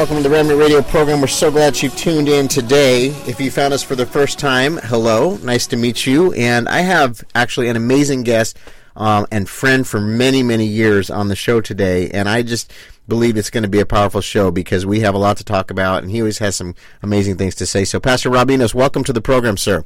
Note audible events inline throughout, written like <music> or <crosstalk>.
Welcome to the Remnant Radio program. We're so glad you tuned in today. If you found us for the first time, hello, nice to meet you. And I have actually an amazing guest um, and friend for many, many years on the show today. And I just believe it's going to be a powerful show because we have a lot to talk about, and he always has some amazing things to say. So, Pastor Rob Enos, welcome to the program, sir.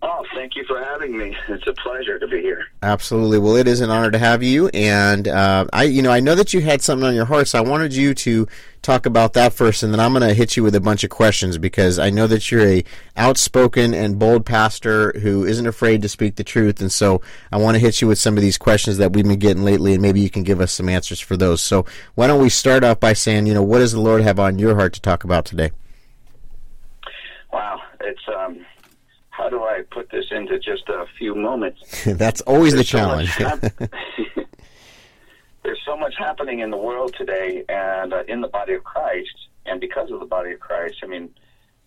Oh, thank you for having me. It's a pleasure to be here. Absolutely. Well, it is an honor to have you, and uh, I, you know, I know that you had something on your heart, so I wanted you to talk about that first, and then I'm going to hit you with a bunch of questions because I know that you're a outspoken and bold pastor who isn't afraid to speak the truth, and so I want to hit you with some of these questions that we've been getting lately, and maybe you can give us some answers for those. So, why don't we start off by saying, you know, what does the Lord have on your heart to talk about today? Wow, it's um how do I put this into just a few moments? <laughs> That's always There's the challenge. Hap- <laughs> <laughs> There's so much happening in the world today and uh, in the body of Christ, and because of the body of Christ, I mean,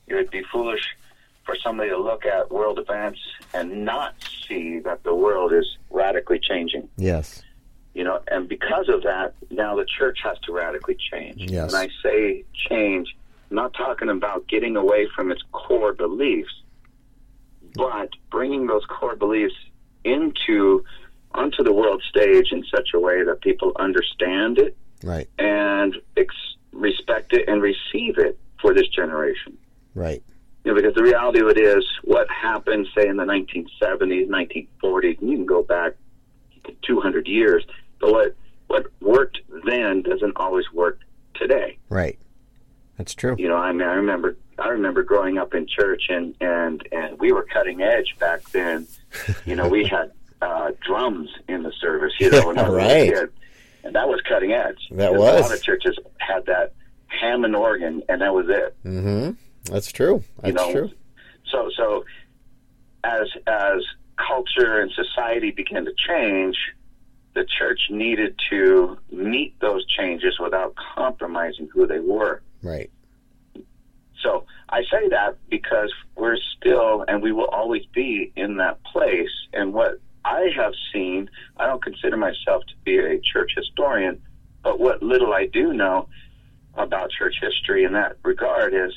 it would be foolish for somebody to look at world events and not see that the world is radically changing. Yes. You know, and because of that, now the church has to radically change. Yes. When I say change, I'm not talking about getting away from its core beliefs but bringing those core beliefs into onto the world stage in such a way that people understand it right. and ex- respect it and receive it for this generation. Right. You know, because the reality of it is what happened say in the 1970s 1940s and you can go back 200 years but what what worked then doesn't always work today. Right that's true you know i mean i remember I remember growing up in church and and and we were cutting edge back then. You know, we had <laughs> uh, drums in the service. You know, when I was right. a kid, and that was cutting edge. That was. A lot of churches had that Hammond organ, and that was it. Mm-hmm. That's true. That's you know? true. So so as as culture and society began to change, the church needed to meet those changes without compromising who they were. Right. So I say that because we're still and we will always be in that place. And what I have seen, I don't consider myself to be a church historian, but what little I do know about church history in that regard is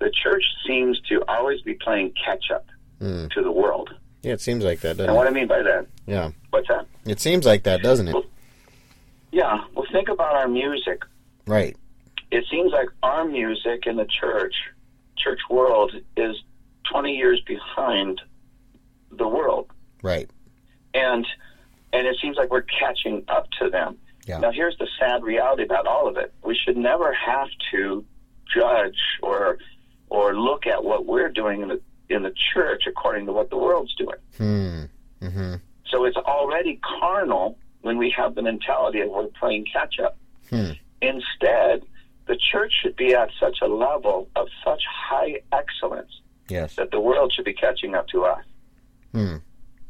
the church seems to always be playing catch up mm. to the world. Yeah, it seems like that, doesn't and it? what I mean by that? Yeah. What's that? It seems like that, doesn't it? Well, yeah. Well, think about our music. Right it seems like our music in the church, church world, is 20 years behind the world. Right. And and it seems like we're catching up to them. Yeah. Now here's the sad reality about all of it. We should never have to judge or or look at what we're doing in the in the church according to what the world's doing. Hmm. Mm-hmm. So it's already carnal when we have the mentality of we're playing catch up. Hmm. Instead, the church should be at such a level of such high excellence yes. that the world should be catching up to us. Hmm.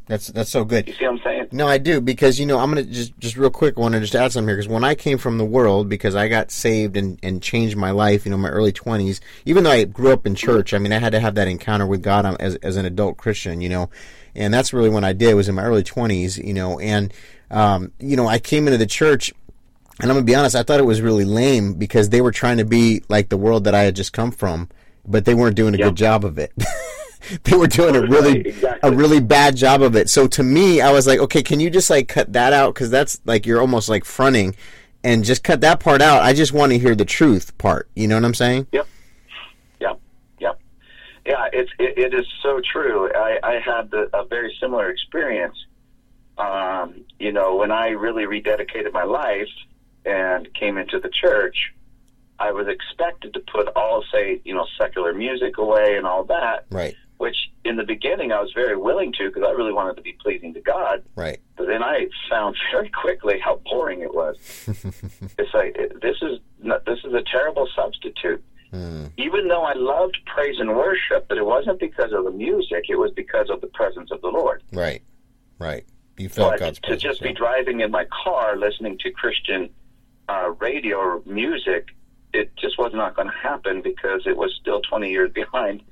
That's that's so good. You see what I'm saying? No, I do because you know I'm gonna just just real quick. I want to just add something here because when I came from the world, because I got saved and and changed my life. You know, my early 20s. Even though I grew up in church, I mean, I had to have that encounter with God um, as as an adult Christian. You know, and that's really when I did. Was in my early 20s. You know, and um, you know, I came into the church and I'm gonna be honest, I thought it was really lame because they were trying to be like the world that I had just come from, but they weren't doing a yep. good job of it. <laughs> they were doing a really exactly. a really bad job of it. So to me, I was like, okay, can you just like cut that out because that's like you're almost like fronting, and just cut that part out. I just want to hear the truth part. You know what I'm saying? Yep. Yep. Yep. Yeah, it's it, it is so true. I, I had the, a very similar experience. Um, you know, when I really rededicated my life and came into the church, I was expected to put all, say, you know, secular music away and all that. Right. Which in the beginning I was very willing to because I really wanted to be pleasing to God. Right. But then I found <laughs> very quickly how boring it was. <laughs> it's like this is not, this is a terrible substitute. Mm. Even though I loved praise and worship, but it wasn't because of the music; it was because of the presence of the Lord. Right. Right. You felt but God's to presence. just yeah. be driving in my car listening to Christian uh, radio or music, it just was not going to happen because it was still 20 years <laughs> behind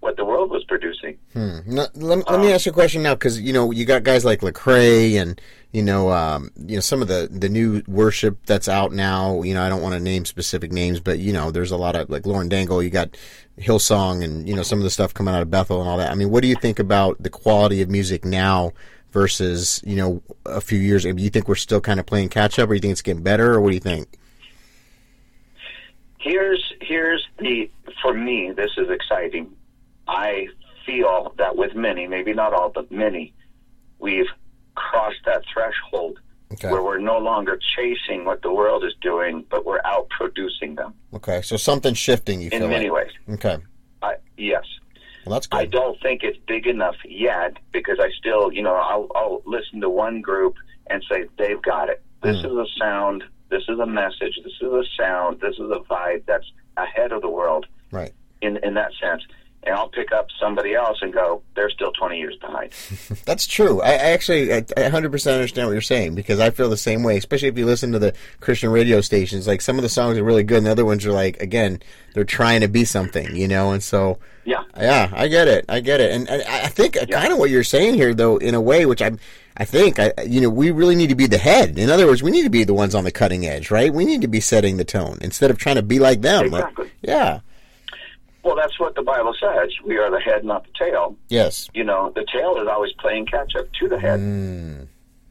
what the world was producing. Hmm. No, let, let me ask you a question now, because you know you got guys like Lecrae and you know um, you know some of the the new worship that's out now. You know I don't want to name specific names, but you know there's a lot of like Lauren Daigle. You got Hillsong and you know some of the stuff coming out of Bethel and all that. I mean, what do you think about the quality of music now versus you know a few years? ago? you think we're still kind of playing catch up, or you think it's getting better, or what do you think? Here's here's the for me this is exciting. I feel that with many, maybe not all, but many, we've crossed that threshold Okay. where we're no longer chasing what the world is doing, but we're out producing them Okay, so something's shifting. You in feel many like? ways. Okay, I, yes. Well that's I don't think it's big enough yet because I still, you know, I'll, I'll listen to one group and say they've got it. This Mm. is a sound. This is a message. This is a sound. This is a vibe that's ahead of the world Right. in in that sense. And I'll pick up somebody else and go, they're still 20 years behind. <laughs> That's true. I, I actually I, I 100% understand what you're saying because I feel the same way, especially if you listen to the Christian radio stations. Like some of the songs are really good, and the other ones are like, again, they're trying to be something, you know. And so, Yeah. yeah, I get it, I get it, and, and I think uh, kind of what you're saying here, though, in a way, which I'm, I think, I, you know, we really need to be the head. In other words, we need to be the ones on the cutting edge, right? We need to be setting the tone instead of trying to be like them. Like- Exactly. yeah. Well, that's what the Bible says. We are the head, not the tail. Yes. You know, the tail is always playing catch up to the head. Mm.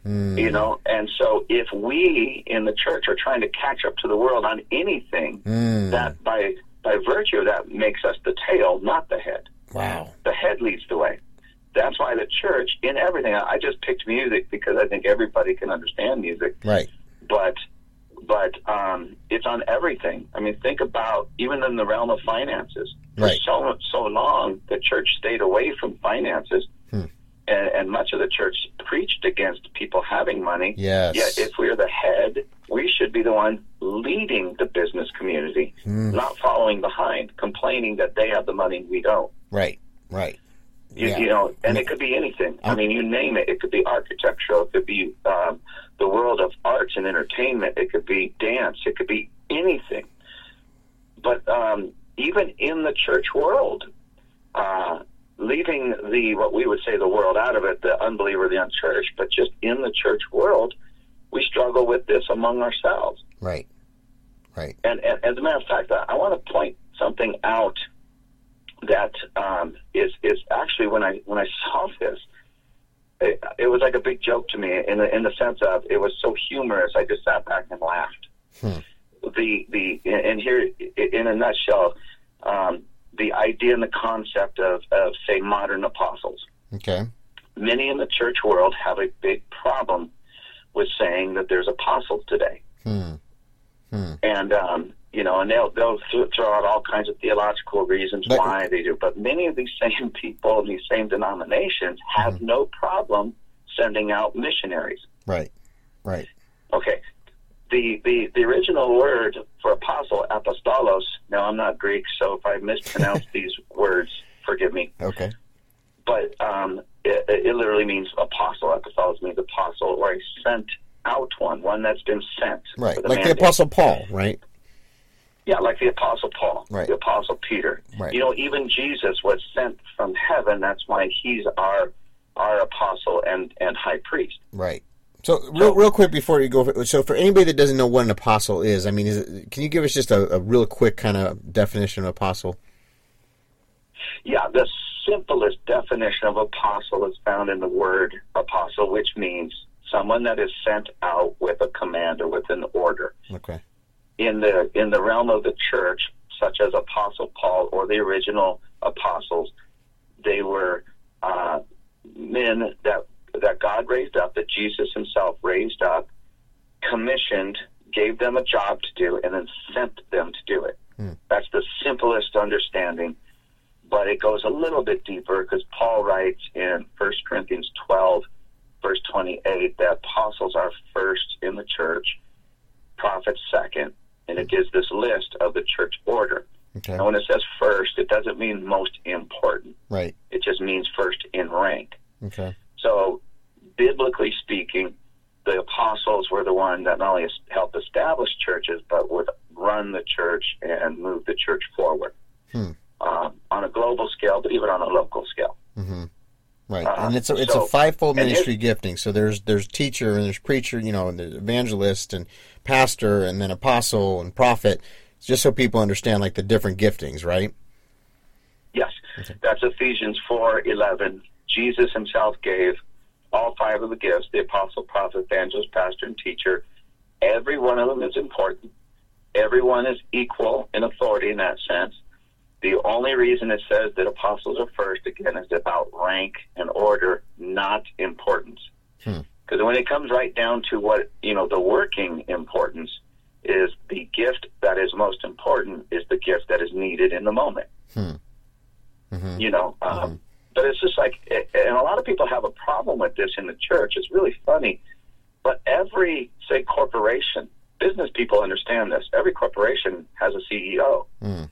Mm. You know, and so if we in the church are trying to catch up to the world on anything, Mm. that by by virtue of that makes us the tail, not the head. Wow. The head leads the way. That's why the church, in everything, I just picked music because I think everybody can understand music, Right. but but um, it's on everything. I mean, think about even in the realm of finances. Right. For so so long, the church stayed away from finances, Hmm. and, and much of the church preached against people having money. Yes. Yet, if we're the head, we should be the one leading the business community, Hmm. not following behind, complaining that they have the money we don't. Right. Right. You, Yeah. you know, and it could be anything. I mean, you name it. It could be architectural. It could be um, the world of arts and entertainment. It could be dance. It could be anything. But um, even in the church world, uh, leaving the what we would say the world out of it, the unbeliever, the unchurched, but just in the church world, we struggle with this among ourselves. Right. Right. And, and as a matter of fact, I, I want to point something out that um, is is actually when I when I saw this, it, it was like a big joke to me in the in the sense of it was so humorous. I just sat back and laughed. Hmm. The the and here in a nutshell, um, the idea and the concept of of say modern apostles. Okay. Many in the church world have a big problem with saying that there's apostles today Hmm. and um, you know, and they'll they'll throw out all kinds of theological reasons But- why they do. But many of these <laughs> same people, in these same denominations, have Mm-hmm. no problem sending out missionaries. Right. Right. Okay, the the the original word for apostle, apostolos. Now, I'm not Greek, so if I mispronounce <laughs> these words, forgive me. Okay. But um, it, it literally means apostle. Apostolos means apostle or a sent out one, one that's been sent. Right. Like the. Apostle Paul, right? Yeah, like the Apostle Paul, Right. the Apostle Peter. Right. You know, even Jesus was sent from heaven. That's why he's our our apostle and and high priest. Right. So, real, real quick before you go, so for anybody that doesn't know what an apostle is, I mean, is it, can you give us just a, a real quick kind of definition of apostle? Yeah, the simplest definition of apostle is found in the word apostle, which means someone that is sent out with a command or with an order. Okay. In the in the realm of the church, such as Apostle Paul or the original apostles, they were uh, men that that God raised up, that Jesus Himself raised up, commissioned, gave them a job to do, and then sent them to do it. Hmm. That's the simplest understanding, but it goes a little bit deeper because Paul writes in 1 Corinthians 12, verse 28, that apostles are first in the church, prophets second, and it gives this list of the church order. Okay. And when it says first, it doesn't mean most important. Right. It just means first in rank. Okay. So, biblically speaking, the apostles were the one that not only helped establish churches, but would run the church and move the church forward. Hmm. um, on a global scale, but even on a local scale. Right, and it's a, it's so- a fivefold ministry gifting. So there's there's teacher and there's preacher, you know, and there's evangelist and pastor and then apostle and prophet. Just so people understand like the different giftings, right? Yes, that's Ephesians four eleven. Jesus himself gave all five of the gifts: the apostle, prophet, evangelist, pastor, and teacher. Every one of them is important. Everyone is equal in authority in that sense. The only reason it says that apostles are first, again, is about rank and order, not importance. Hmm. Because when it comes right down to what, you know, the working importance is the gift that is most important is the gift that is needed in the moment. Hmm. Mm-hmm. You know, um, mm-hmm. but it's just like, and a lot of people have a problem with this in the church. It's really funny. But every, say, corporation, business people understand this. Every corporation has a CEO. Hmm.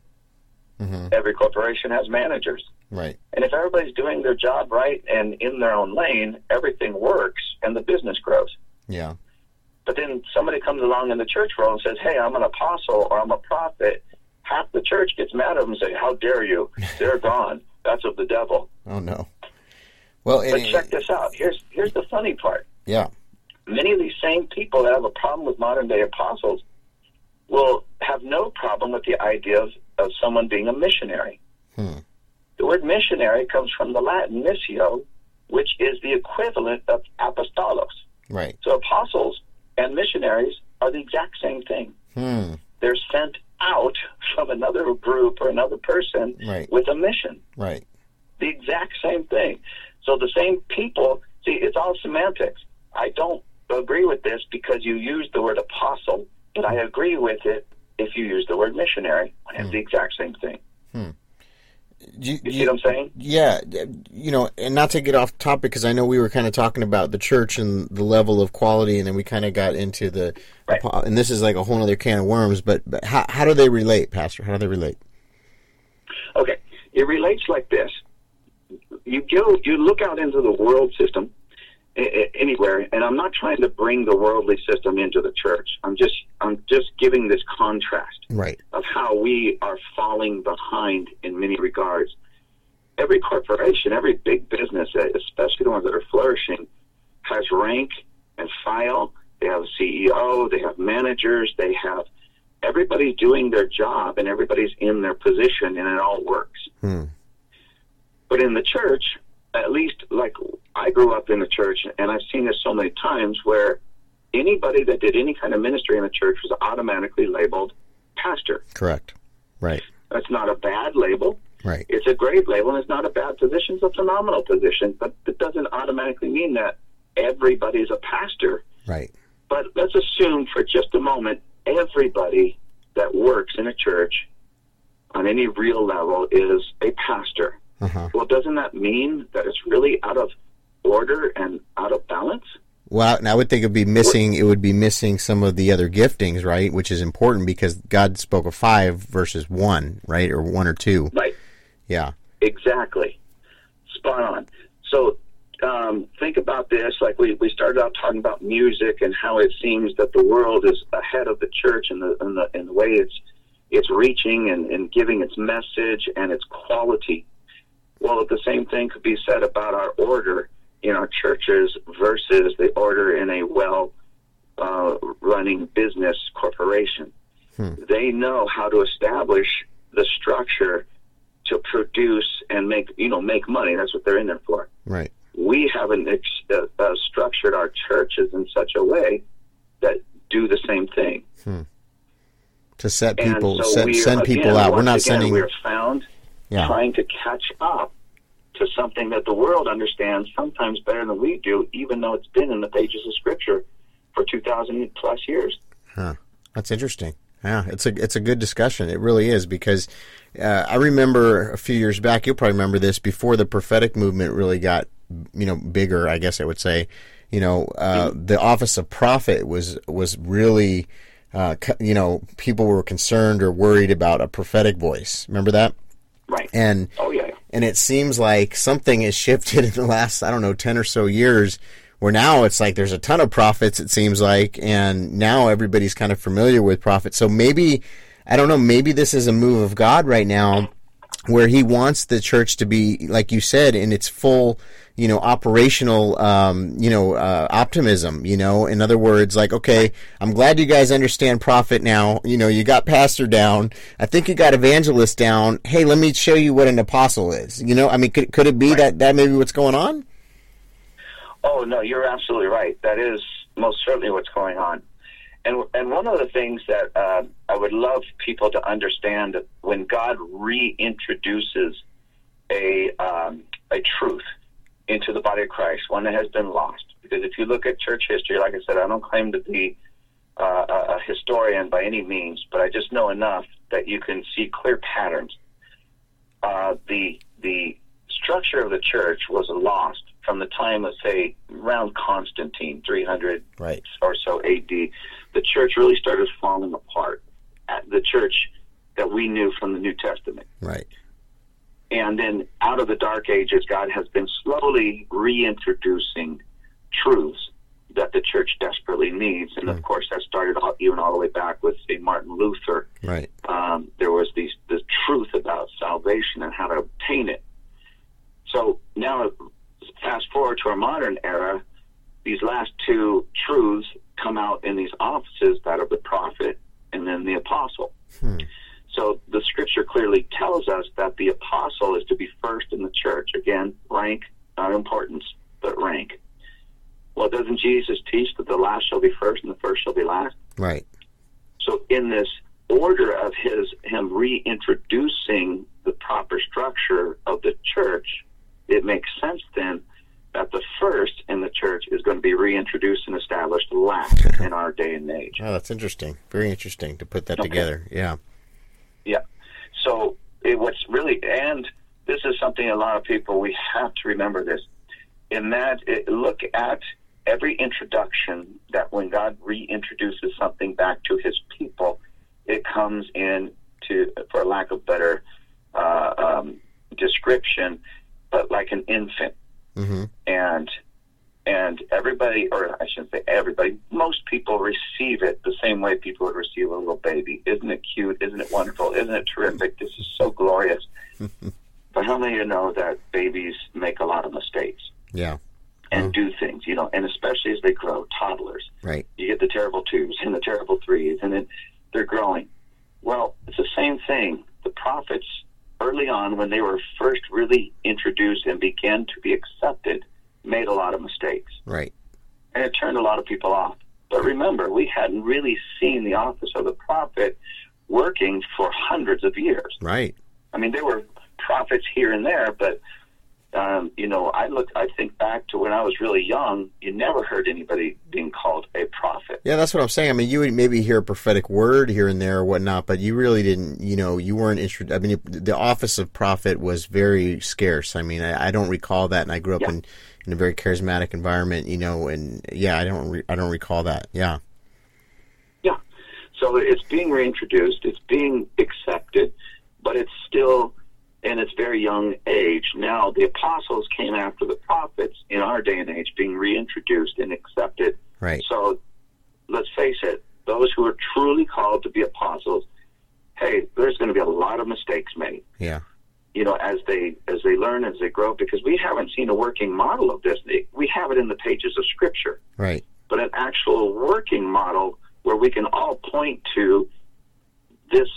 Mm-hmm. Every corporation has managers. Right. And if everybody's doing their job right and in their own lane, everything works and the business grows. Yeah. But then somebody comes along in the church world and says, "Hey, I'm an apostle or I'm a prophet." Half the church gets mad at them and say, "How dare you? They're <laughs> gone. That's of the devil." Oh no. Well, But it, check this out. Here's here's the funny part. yeah. Many of these same people that have a problem with modern day apostles will have no problem with the idea of, of someone being a missionary. The word missionary comes from the Latin missio, which is the equivalent of apostolos. Right. So apostles and missionaries are the exact same thing. Hmm. They're sent out from another group or another person Right. with a mission. Right. The exact same thing. So the same people, see, it's all semantics. I don't agree with this because you use the word apostle, but I agree with it if you use the word missionary. It's the hmm. exact same thing. Hmm. You, You see what I'm saying? Yeah, you know, and not to get off topic because I know we were kind of talking about the church and the level of quality, and then we kind of got into the, Right. and this is like a whole other can of worms. But, but how how do they relate, Pastor? How do they relate? Okay, it relates like this. You go, you look out into the world system anywhere, and I'm not trying to bring the worldly system into the church. I'm just, I'm just giving this contrast Right. of how we are falling behind in many regards. Every corporation, every big business, especially the ones that are flourishing, has rank and file. They have a CEO, they have managers, they have everybody's doing their job and everybody's in their position and it all works. Hmm. But in the church, at least like I grew up in the church and I've seen this so many times where anybody that did any kind of ministry in the church was automatically labeled pastor. Correct. Right. That's not a bad label. Right. It's a great label and it's not a bad position. It's a phenomenal position, but it doesn't automatically mean that everybody's a pastor. Right. But let's assume for just a moment everybody that works in a church on any real level is a pastor. Uh-huh. Well, doesn't that mean that it's really out of order and out of balance? Well, and I would think it'd be missing. It would be missing some of the other giftings, right? Which is important because God spoke of five versus one, right, or one or two. Right. Yeah. Exactly. Spot on. So um, think about this. Like we, we started out talking about music and how it seems that the world is ahead of the church in the in the, in the way it's it's reaching and, and giving its message and its quality. Well, the same thing could be said about our order in our churches versus the order in a well uh, running business corporation. They know how to establish the structure to produce and make you know make money. That's what they're in there for. Right. We haven't ex- uh, uh, structured our churches in such a way that do the same thing. To set people, so set, send again, people out. We're not again, sending. We're found Yeah. trying to catch up to something that the world understands sometimes better than we do, even though it's been in the pages of Scripture for two thousand plus years. Huh. That's interesting. Yeah, it's a it's a good discussion. It really is because uh, I remember a few years back. You'll probably remember this before the prophetic movement really got you know bigger. I guess I would say, you know, uh, the office of prophet was was really. Uh, you know, people were concerned or worried about a prophetic voice. Remember that? And oh yeah. and it seems like something has shifted <laughs> in the last I don't know ten or so years, where now it's like there's a ton of prophets It seems like, and now everybody's kind of familiar with prophets So maybe I don't know. Maybe this is a move of God right now where he wants the church to be, like you said, in its full, you know, operational, um, you know, uh, optimism. You know, in other words, like, okay, I'm glad you guys understand prophet now. You know, you got pastor down. I think you got evangelist down. Hey, let me show you what an apostle is. You know, I mean, could could it be right. that that maybe what's going on? Oh no, you're absolutely right. That is most certainly what's going on. And and one of the things that uh, I would love people to understand that when God reintroduces a um, a truth into the body of Christ, one that has been lost. Because if you look at church history, like I said, I don't claim to be uh, a historian by any means, but I just know enough that you can see clear patterns. Uh, the the structure of the church was lost from the time of say around Constantine, 300 right. or so AD the church really started falling apart. The church that we knew from the New Testament. Right. And then out of the dark ages, God has been slowly reintroducing truths that the church desperately needs. And of hmm. course, that started all, even all the way back with say Martin Luther. Right. Um, there was these the truth about salvation and how to obtain it. So now, fast forward to our modern era, these last two truths come out in these offices that are the prophet and then the apostle. Hmm. So the scripture clearly tells us that the apostle is to be first in the church. Again, rank, not importance, but rank. Well, doesn't Jesus teach that the last shall be first and the first shall be last? Right. So in this order of his him reintroducing the proper structure of the church, it makes sense then that the first in the church is going to be reintroduced and established last <laughs> in our day and age. Oh, that's interesting. Very interesting to put that okay. together. Yeah. Yeah. So it, what's really, and this is something a lot of people, we have to remember this. In that, it, look at every introduction that when God reintroduces something back to his people, it comes in to, for lack of better uh, um, description, but like an infant Mm-hmm. And and everybody, or I shouldn't say everybody, most people receive it the same way people would receive a little baby. Isn't it cute? Isn't it wonderful? Isn't it terrific? This is so glorious. <laughs> but how many of you know that babies make a lot of mistakes? Yeah. And mm. do things, you know, and especially as they grow, toddlers. Right. You get the terrible twos and the terrible threes, and then they're growing. Well, it's the same thing. The prophets early on, when they were first really introduced and began to be accepted, made a lot of mistakes. Right. And it turned a lot of people off. But remember, we hadn't really seen the office of the prophet working for hundreds of years. Right. I mean, there were prophets here and there, but um, you know, I look, I think back to when I was really young. You never heard anybody being called a prophet. Yeah, that's what I'm saying. I mean, you would maybe hear a prophetic word here and there or whatnot, but you really didn't. You know, you weren't interested. I mean, the office of prophet was very scarce. I mean, I, I don't recall that, and I grew up yeah. in in a very charismatic environment. You know, and yeah, I don't, re- I don't recall that. Yeah. Yeah. So it's being reintroduced. It's being accepted, but it's still in its very young age. Now, the apostles came after the prophets in our day and age, being reintroduced and accepted. Right. So, let's face it, those who are truly called to be apostles, hey, there's going to be a lot of mistakes made. Yeah. You know, as they as they learn, as they grow, because we haven't seen a working model of this. We have it in the pages of Scripture. Right. But an actual working model where we can all point to this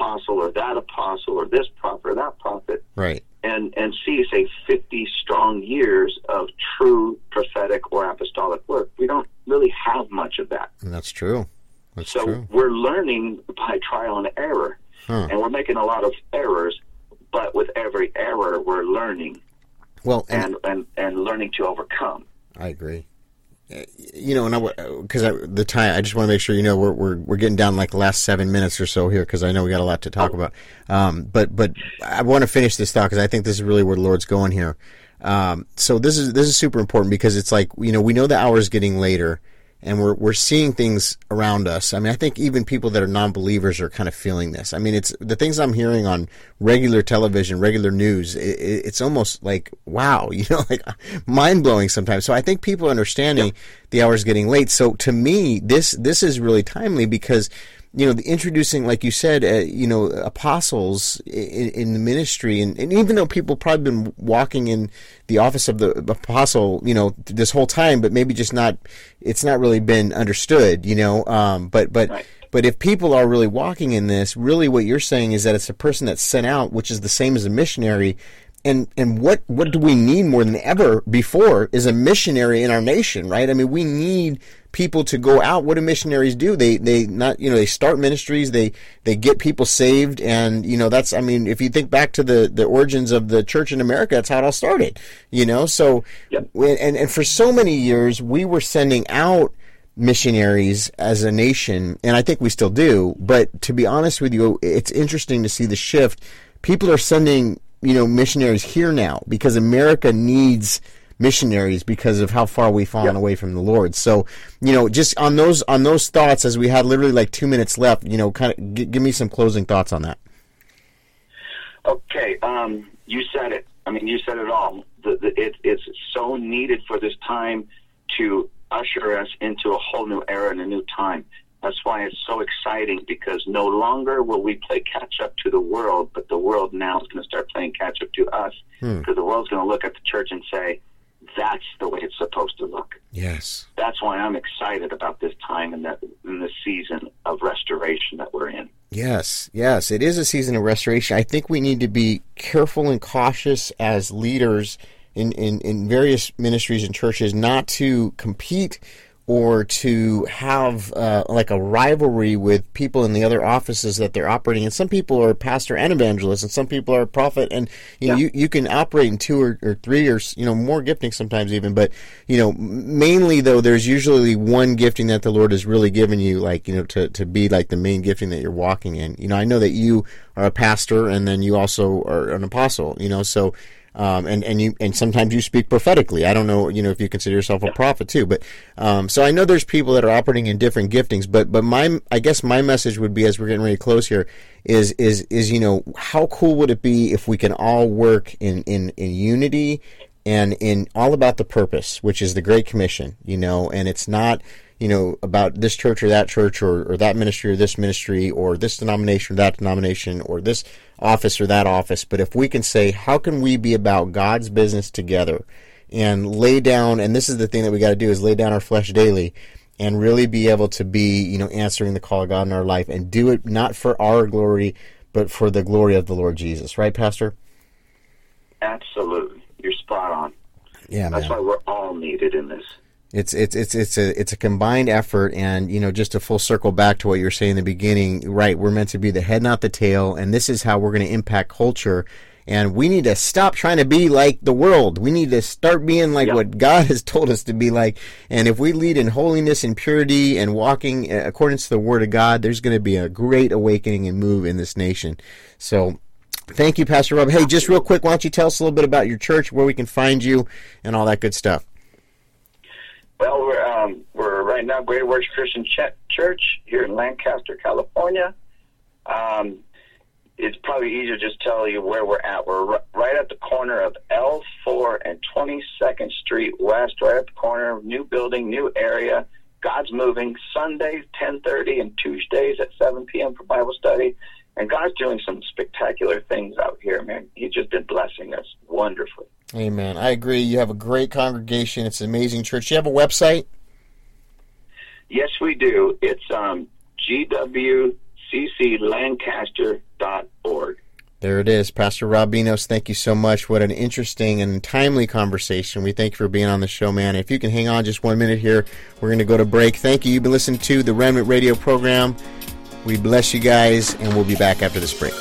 apostle or that apostle or this prophet or that prophet. Right. And and see say fifty strong years of true prophetic or apostolic work. We don't really have much of that. And that's true. That's so true. we're learning by trial and error. Huh. And we're making a lot of errors, but with every error we're learning. Well, and, and, and, and learning to overcome. I agree you know, and I because I, the time, I just want to make sure you know we're we're we're getting down like the last seven minutes or so here because I know we got a lot to talk oh. about. Um, but but I want to finish this thought because I think this is really where the Lord's going here. Um, so this is this is super important because it's like you know we know the hour is getting later, and we're we're seeing things around us. I mean, I think even people that are non-believers are kind of feeling this. I mean, it's the things I'm hearing on regular television, regular news. It, it's almost like wow, <laughs> you know, like mind blowing sometimes. So I think people understanding the hour's getting late. So to me, this this is really timely because you know, the introducing, like you said, uh, you know, apostles in, in the ministry, and, and, even though people probably been walking in the office of the apostle, you know, this whole time, but maybe just not, it's not really been understood, you know. Um, but but right. but if people are really walking in this, really, what you're saying is that it's a person that's sent out, which is the same as a missionary, and and what what do we need more than ever before is a missionary in our nation, right? I mean, we need people to go out. What do missionaries do? They they not you know they start ministries, they they get people saved, and you know that's I mean, if you think back to the the origins of the church in America, that's how it all started. You know, so yep. and and for so many years we were sending out missionaries as a nation, and I think we still do. But to be honest with you, it's interesting to see the shift. People are sending you know missionaries here now because America needs missionaries because of how far we've fallen yep. away from the Lord. So, you know, just on those on those thoughts, as we had literally like two minutes left, you know, kind of g- give me some closing thoughts on that. Okay, um, you said it. I mean, you said it all. The, the, it, it's so needed for this time to usher us into a whole new era and a new time. That's why it's so exciting because no longer will we play catch up to the world, but the world now is going to start playing catch up to us hmm. because the world's going to look at the church and say, that's the way it's supposed to look. Yes. That's why I'm excited about this time and that in this season of restoration that we're in. Yes, yes, it is a season of restoration. I think we need to be careful and cautious as leaders in, in, in various ministries and churches not to compete or to have uh, like a rivalry with people in the other offices that they're operating. And some people are pastor and evangelist and some people are prophet. And you yeah. know you, you can operate in two or, or, three or you know more gifting sometimes even. But you know mainly though there's usually one gifting that the lord has really given you like you know to, to be like the main gifting that you're walking in. You know i know that you are a pastor and then you also are an apostle you know. So um, and and you and sometimes you speak prophetically. I don't know, you know, if you consider yourself a prophet too, but um, so I know there's people that are operating in different giftings. But but my I guess my message would be as we're getting ready to close here is is is you know how cool would it be if we can all work in in in unity and in all about the purpose, which is the Great Commission, you know, and it's not you know, about this church or that church or, or that ministry or this ministry or this denomination or that denomination or this office or that office. But if we can say, how can we be about God's business together and lay down, and this is the thing that we got to do is lay down our flesh daily and really be able to be, you know, answering the call of God in our life and do it not for our glory, but for the glory of the Lord Jesus. Right, Pastor? Absolutely. You're spot on. Yeah, That's man. why we're all needed in this. It's it's it's it's a it's a combined effort, and you know, just to full circle back to what you were saying in the beginning, right? We're meant to be the head, not the tail, and this is how we're going to impact culture. And we need to stop trying to be like the world. We need to start being like yep. what God <laughs> has told us to be like. And if we lead in holiness and purity and walking uh, according to the Word of God, there's going to be a great awakening and move in this nation. So Thank you, Pastor Rob. Hey, just real quick, why don't you tell us a little bit about your church, where we can find you, and all that good stuff? Well, we're um, we're right now Greater Works Christian Ch- Church here in Lancaster, California. Um, it's probably easier to just tell you where we're at. We're r- right at the corner of L4 and 22nd Street West, right at the corner. Of new building, new area. God's moving. Sundays 10:30 and Tuesdays at 7 p.m. for Bible study. And God's doing some spectacular things out here, man. He's just been blessing us wonderfully. Amen. I agree. You have a great congregation. It's an amazing church. You have a website? Yes, we do. It's um, gwcclancaster.org. There it is. Pastor Rob Enos, thank you so much. What an interesting and timely conversation. We thank you for being on the show, man. If you can hang on just one minute here, we're going to go to break. Thank you. You've been listening to the Remnant Radio program. We bless you guys, and we'll be back after this break.